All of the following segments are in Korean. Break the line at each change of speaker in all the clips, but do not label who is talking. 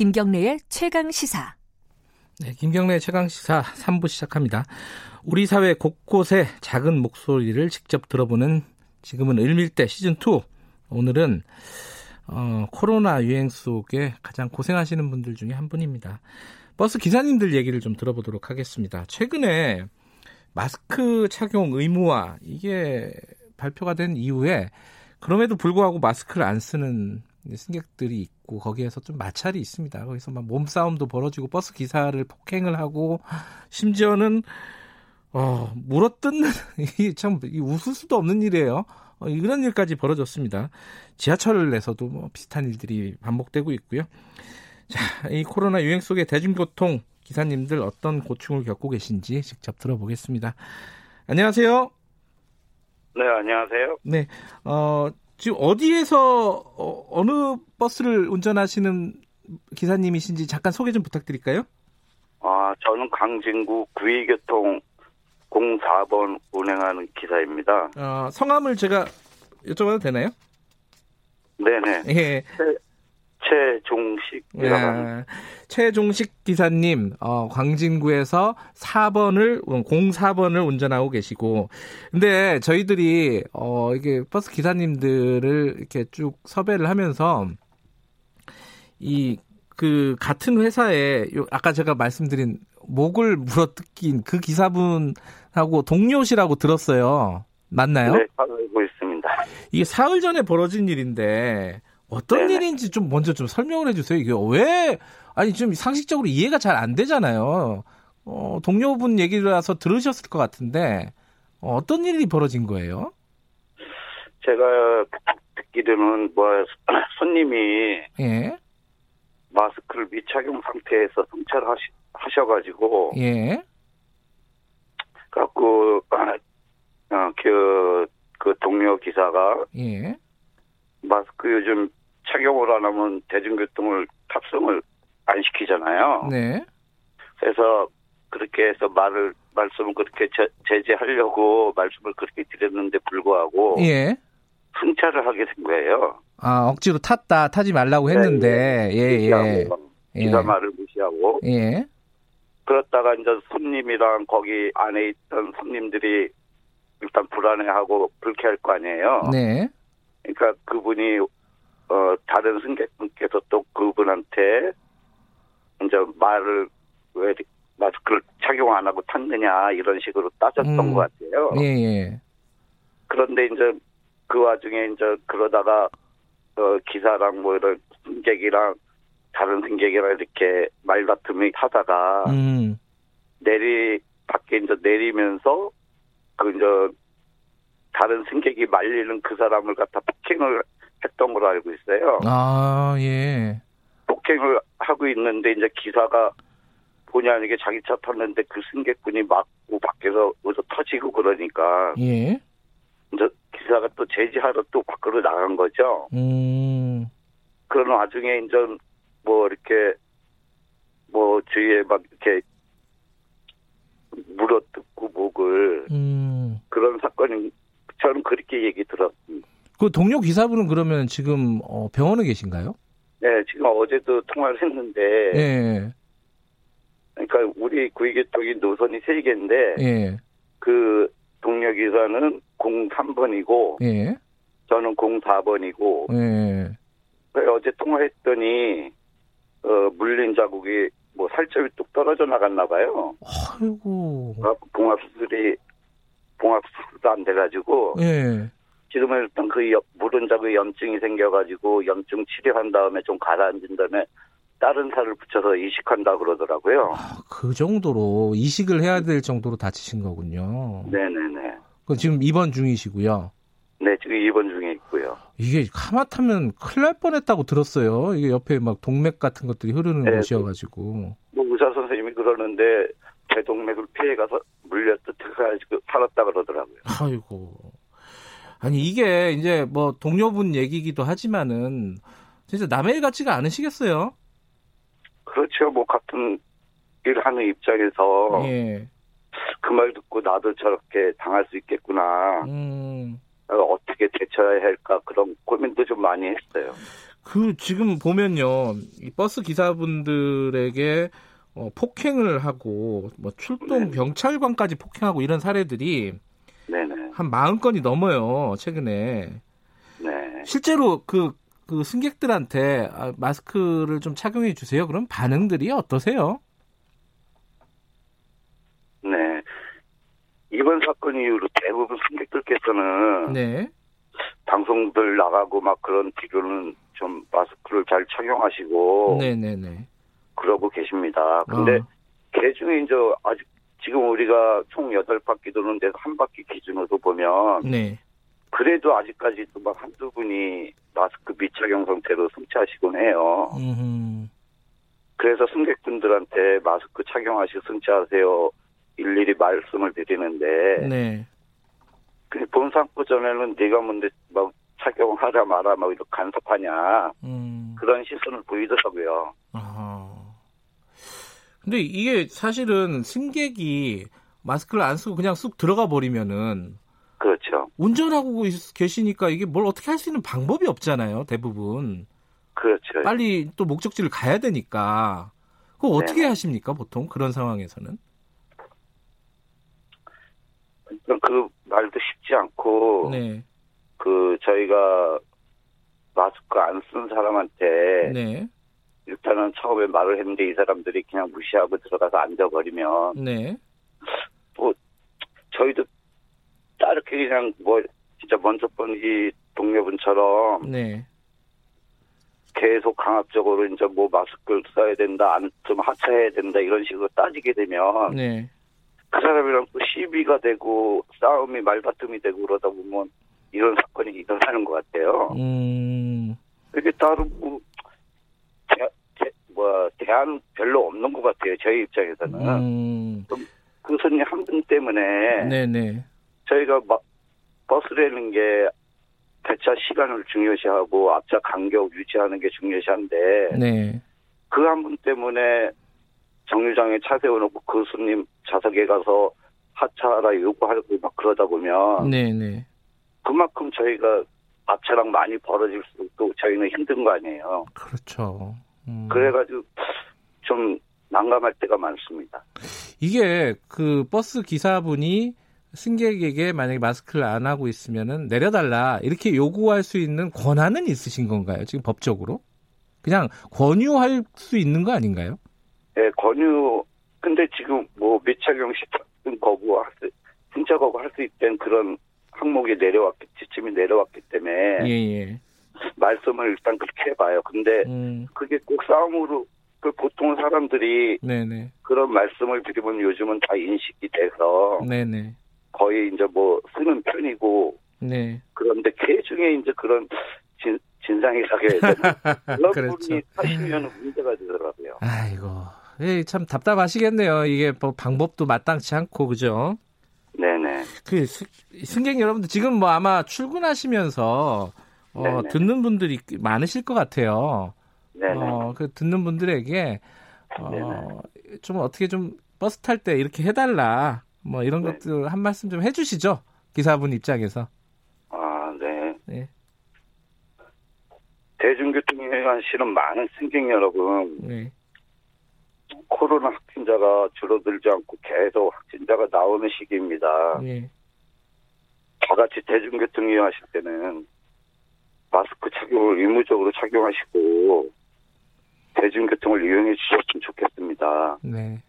김경래의 최강 시사.
네, 김경래 최강 시사 3부 시작합니다. 우리 사회 곳곳에 작은 목소리를 직접 들어보는 지금은 을밀대 시즌 2. 오늘은 어, 코로나 유행 속에 가장 고생하시는 분들 중에 한 분입니다. 버스 기사님들 얘기를 좀 들어보도록 하겠습니다. 최근에 마스크 착용 의무화 이게 발표가 된 이후에 그럼에도 불구하고 마스크를 안 쓰는 승객들이 있고 거기에서 좀 마찰이 있습니다. 거기서 막 몸싸움도 벌어지고 버스 기사를 폭행을 하고 심지어는 어, 물어뜯는 이참 웃을 수도 없는 일이에요. 어, 이런 일까지 벌어졌습니다. 지하철에서도 뭐 비슷한 일들이 반복되고 있고요. 자, 이 코로나 유행 속의 대중교통 기사님들 어떤 고충을 겪고 계신지 직접 들어보겠습니다. 안녕하세요.
네, 안녕하세요.
네, 어, 지금 어디에서 어, 느 버스를 운전하시는 기사님이신지 잠깐 소개 좀 부탁드릴까요?
아, 저는 강진구 구의교통 04번 운행하는 기사입니다.
어, 성함을 제가 여쭤봐도 되나요?
네네.
예.
최종식
예. 최종식 기사님 어, 광진구에서 4번을 04번을 운전하고 계시고 근데 저희들이 어, 이게 버스 기사님들을 이렇게 쭉 섭외를 하면서 이 그 같은 회사에 요 아까 제가 말씀드린 목을 물어뜯긴 그 기사분하고 동료시라고 들었어요. 맞나요?
네, 알고 있습니다.
이게 사흘 전에 벌어진 일인데 어떤 네네. 일인지 좀 먼저 좀 설명을 해주세요. 이게 왜 아니 좀 상식적으로 이해가 잘 안 되잖아요. 어, 동료분 얘기라서 들으셨을 것 같은데 어, 어떤 일이 벌어진 거예요?
제가 듣기로는 뭐 손님이 예. 마스크를 미착용 상태에서 승차하시 하셔가지고 예. 갖고 어, 그, 그 동료 기사가 예. 마스크 요즘 착용을 안 하면 대중교통을 탑승을 안 시키잖아요. 네. 그래서 그렇게 해서 말을 말씀을 그렇게 제, 제재하려고 말씀을 그렇게 드렸는데 불구하고 예. 승차를 하게 된 거예요.
아 억지로 탔다 타지 말라고 네, 했는데 예예 예.
예. 기사 말을 무시하고 예. 그렇다가 이제 손님이랑 거기 안에 있던 손님들이 일단 불안해하고 불쾌할 거 아니에요. 네. 그러니까 그분이 어 다른 승객분께서 또 그분한테 이제 말을 왜 마스크를 착용 안 하고 탔느냐 이런 식으로 따졌던 음. 것 같아요. 예, 예. 그런데 이제 그 와중에 이제 그러다가 어 기사랑 뭐 이런 승객이랑 다른 승객이랑 이렇게 말다툼이 하다가 음. 내리 밖에 이제 내리면서 그 이제 다른 승객이 말리는 그 사람을 갖다 폭행을 했던 걸로 알고 있어요.
아, 예.
폭행을 하고 있는데 이제 기사가 본의 아니게 자기 차 탔는데 그 승객분이 막고 밖에서 어디서 터지고 그러니까. 예. 이제 기사가 또 제지하러 또 밖으로 나간 거죠. 음. 그런 와중에 이제 뭐 이렇게 뭐 주위에 막 이렇게 물어뜯고 목을 음. 그런 사건이 저는 그렇게 얘기 들었습니다.
그 동료 기사분은 그러면 지금 어, 병원에 계신가요?
네, 지금 어제도 통화를 했는데. 네. 그러니까 우리 구의교통이 노선이 세 개인데. 예. 그 동료 기사는 03번이고. 예. 저는 04번이고. 예. 어제 통화했더니 어, 물린 자국이 뭐 살점이 뚝 떨어져 나갔나 봐요.
아이고.
봉합 수술이 봉합 수술도 안 돼가지고. 예. 지금은 일단 그 물은 자국 염증이 생겨가지고 염증 치료한 다음에 좀 가라앉은 다음에 다른 살을 붙여서 이식한다 그러더라고요.
아, 그 정도로 이식을 해야 될 정도로 다치신 거군요.
네네네.
그 지금 입원 중이시고요.
네, 지금 입원 중에 있고요.
이게 카마타면 큰일 날 뻔했다고 들었어요. 이게 옆에 막 동맥 같은 것들이 흐르는 네, 곳이어가지고.
뭐 의사 선생님이 그러는데 대동맥을 피해가서 물렸듯 해가지고 살았다 그러더라고요.
아이고. 아니 이게 이제 뭐 동료분 얘기기도 하지만은 진짜 남의 일 같지가 않으시겠어요?
그렇죠. 뭐 같은 일을 하는 입장에서 예. 그말 듣고 나도 저렇게 당할 수 있겠구나. 음. 어떻게 대처해야 할까 그런 고민도 좀 많이 했어요.
그 지금 보면요, 이 버스 기사분들에게 어, 폭행을 하고 뭐 출동 네. 경찰관까지 폭행하고 이런 사례들이. 한 40건이 넘어요 최근에. 네. 실제로 그, 그 승객들한테 아, 마스크를 좀 착용해 주세요. 그럼 반응들이 어떠세요?
네. 이번 사건 이후로 대부분 승객들께서는 네. 방송들 나가고 막 그런 뒤로는 좀 마스크를 잘 착용하시고 네네네. 그러고 계십니다. 근데 어. 개 중에 이제 아직 지금 우리가 총 8바퀴 도는데 한 바퀴 기준으로 보면 네. 그래도 아직까지도 막 한두 분이 마스크 미착용 상태로 승차하시곤 해요. 음흠. 그래서 승객분들한테 마스크 착용하시고 승차하세요. 일일이 말씀을 드리는데 네. 그 본상부 전에는 네가 뭔데 막 착용하라 마라 막 이렇게 간섭하냐 음. 그런 시선을 보이더라고요. 아하.
근데 이게 사실은 승객이 마스크를 안 쓰고 그냥 쑥 들어가 버리면은
그렇죠.
운전하고 계시니까 이게 뭘 어떻게 할 수 있는 방법이 없잖아요, 대부분.
그렇죠.
빨리 또 목적지를 가야 되니까. 그거 어떻게 네 하십니까, 보통 그런 상황에서는?
그 말도 쉽지 않고 네. 그 저희가 마스크 안 쓴 사람한테 네. 일단은 처음에 말을 했는데 이 사람들이 그냥 무시하고 들어가서 앉아버리면 네. 뭐 저희도 이렇게 그냥 뭐 진짜 먼저 본 이 동료분처럼 네. 계속 강압적으로 이제 뭐 마스크를 써야 된다, 안 좀 하차해야 된다 이런 식으로 따지게 되면 네. 그 사람이랑 또 시비가 되고 싸움이 말다툼이 되고 그러다 보면 이런 사건이 일어나는 것 같아요. 음. 이게 따로 뭐, 뭐 대안 별로 없는 것 같아요. 저희 입장에서는. 음. 그 손님 한 분 때문에 네네. 저희가 막 버스라는 게 배차 시간을 중요시하고 앞차 간격 유지하는 게 중요시한데 네. 그 한 분 때문에 정류장에 차 세워놓고 그 손님 좌석에 가서 하차하라 요구하고 막 그러다 보면 네네. 그만큼 저희가 앞차랑 많이 벌어질수록 또 저희는 힘든 거 아니에요.
그렇죠.
음. 그래가지고 좀 난감할 때가 많습니다.
이게 그 버스 기사분이 승객에게 만약에 마스크를 안 하고 있으면은 내려달라 이렇게 요구할 수 있는 권한은 있으신 건가요? 지금 법적으로? 그냥 권유할 수 있는 거 아닌가요?
네, 권유. 근데 지금 뭐 미착용 시점 거부할 수, 승차 거부할 수 있다는 그런 항목이 내려왔기, 지침이 내려왔기 때문에. 예, 예. 말씀을 일단 그렇게 해봐요. 근데 음. 그게 꼭 싸움으로 그 보통 사람들이 네네. 그런 말씀을 드리면 요즘은 다 인식이 돼서 네네. 거의 이제 뭐 쓰는 편이고 네. 그런데 개 중에 이제 그런 진, 진상이 사게 그런 그렇죠. 분이 하시면 문제가 되더라고요.
아이고 예, 참 답답하시겠네요. 이게 뭐 방법도 마땅치 않고 그죠? 네네. 그 승객 여러분들 지금 뭐 아마 출근하시면서 어, 듣는 분들이 많으실 것 같아요. 네네. 어, 그 듣는 분들에게 어, 좀 어떻게 좀 버스 탈 때 이렇게 해달라. 뭐 이런 네. 것들 한 말씀 좀 해주시죠. 기사분 입장에서.
아, 네. 네. 대중교통에 관실은 많은 승객 여러분. 네. 코로나 확진자가 줄어들지 않고 계속 확진자가 나오는 시기입니다. 네. 다 같이 대중교통 이용하실 때는 마스크 착용을 의무적으로 착용하시고 대중교통을 이용해 주셨으면 좋겠습니다. 네.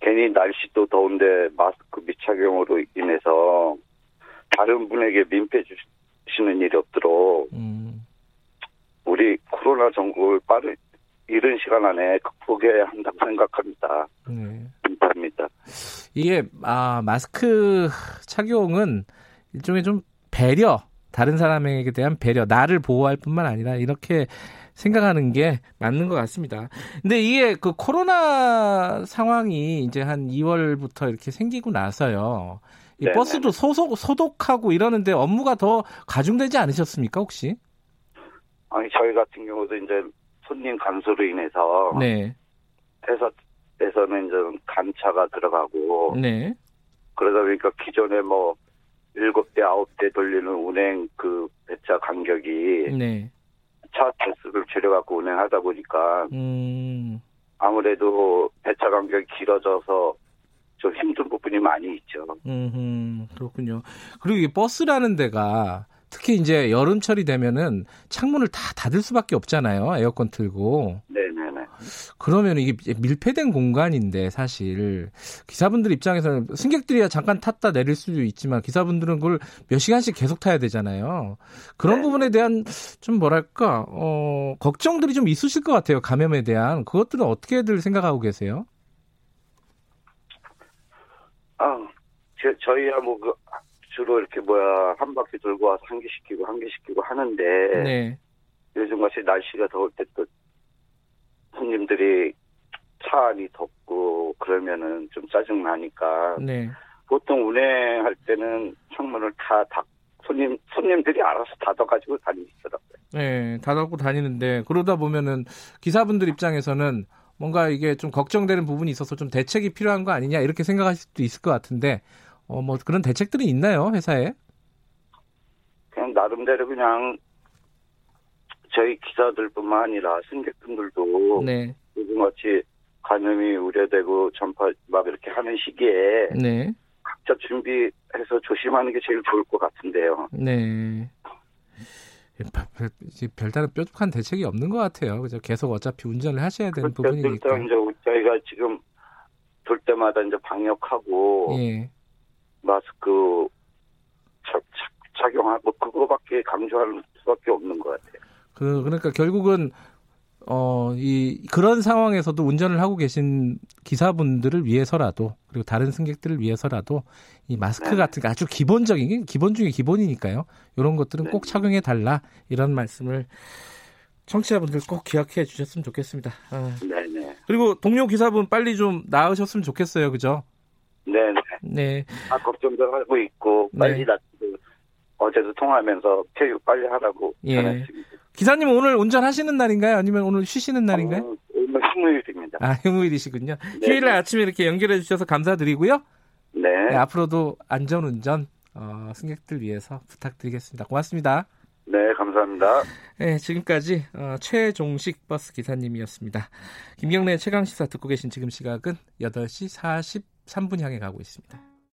괜히 날씨도 더운데 마스크 미착용으로 인해서 다른 분에게 민폐 주시는 일이 없도록 음. 우리 코로나 전국을 빠른 이른 시간 안에 극복해야 한다고 생각합니다. 네. 감사합니다.
이게 아 마스크 착용은 일종의 좀 배려, 다른 사람에게 대한 배려, 나를 보호할 뿐만 아니라 이렇게 생각하는 게 맞는 것 같습니다. 근데 이게 그 코로나 상황이 이제 한 2월부터 이렇게 생기고 나서요. 이 네네. 버스도 소속, 소독하고 이러는데 업무가 더 가중되지 않으셨습니까, 혹시?
아니, 저희 같은 경우도 이제 손님 감소로 인해서. 네. 회사 에서는 이제 감차가 들어가고. 네. 그러다 보니까 기존에 뭐, 7대, 9대 돌리는 운행 그 배차 간격이. 네. 기차 대수를 줄여갖고 운행하다 보니까 음. 아무래도 배차 간격이 길어져서 좀 힘든 부분이 많이 있죠.
음, 그렇군요. 그리고 이 버스라는 데가 특히 이제 여름철이 되면은 창문을 다 닫을 수밖에 없잖아요. 에어컨 틀고.
네네네.
그러면 이게 밀폐된 공간인데 사실 기사분들 입장에서는 승객들이야 잠깐 탔다 내릴 수도 있지만 기사분들은 그걸 몇 시간씩 계속 타야 되잖아요. 그런 네. 부분에 대한 좀 뭐랄까 어 걱정들이 좀 있으실 것 같아요. 감염에 대한 그것들은 어떻게들 생각하고 계세요?
아, 저, 저희야 뭐 그 주로 이렇게 뭐야 한 바퀴 돌고 와서 한 개 시키고 한 개 시키고 하는데 네. 요즘 같이 날씨가 더울 때 또 손님들이 차 안이 덥고 그러면은 좀 짜증 나니까 네. 보통 운행할 때는 창문을 다 닫, 손님 손님들이 알아서 닫아가지고 다니시더라고요.
네, 닫아고 다니는데 그러다 보면은 기사분들 입장에서는 뭔가 이게 좀 걱정되는 부분이 있어서 좀 대책이 필요한 거 아니냐 이렇게 생각하실 수도 있을 것 같은데 어, 뭐 그런 대책들이 있나요, 회사에?
그냥 나름대로 그냥 저희 기사들뿐만 아니라 승객분들도 네. 요즘 같이 감염이 우려되고 전파 막 이렇게 하는 시기에 네. 각자 준비해서 조심하는 게 제일 좋을 것 같은데요.
네. 별, 별다른 뾰족한 대책이 없는 것 같아요. 그죠? 계속 어차피 운전을 하셔야 되는 그렇죠. 부분이니까.
이제 저희가 지금 돌 때마다 이제 방역하고 예. 마스크 착, 착용하고 그거밖에 강조할 수밖에 없는 것 같아요.
그 그러니까 결국은 어, 이, 그런 상황에서도 운전을 하고 계신 기사분들을 위해서라도, 그리고 다른 승객들을 위해서라도, 이 마스크 네. 같은 게 아주 기본적인, 기본 중에 기본이니까요. 이런 것들은 네. 꼭 착용해 달라, 이런 말씀을 청취자분들 꼭 기억해 주셨으면 좋겠습니다. 아. 네네. 그리고 동료 기사분 빨리 좀 나으셨으면 좋겠어요. 그죠?
네네. 네. 아, 걱정도 하고 있고, 빨리 네. 낫고, 어제도 통화하면서 교육 빨리 하라고 예. 전했습니다.
기사님 오늘 운전하시는 날인가요? 아니면 오늘 쉬시는 날인가요?
어, 오늘 휴무일입니다.
아, 휴무일이시군요. 네. 휴일 날 아침에 이렇게 연결해 주셔서 감사드리고요. 네. 네 앞으로도 안전운전 어, 승객들 위해서 부탁드리겠습니다. 고맙습니다.
네, 감사합니다.
네, 지금까지 어, 최종식 버스 기사님이었습니다. 김경래 최강 시사 듣고 계신 지금 시각은 8시 43분 향해 가고 있습니다.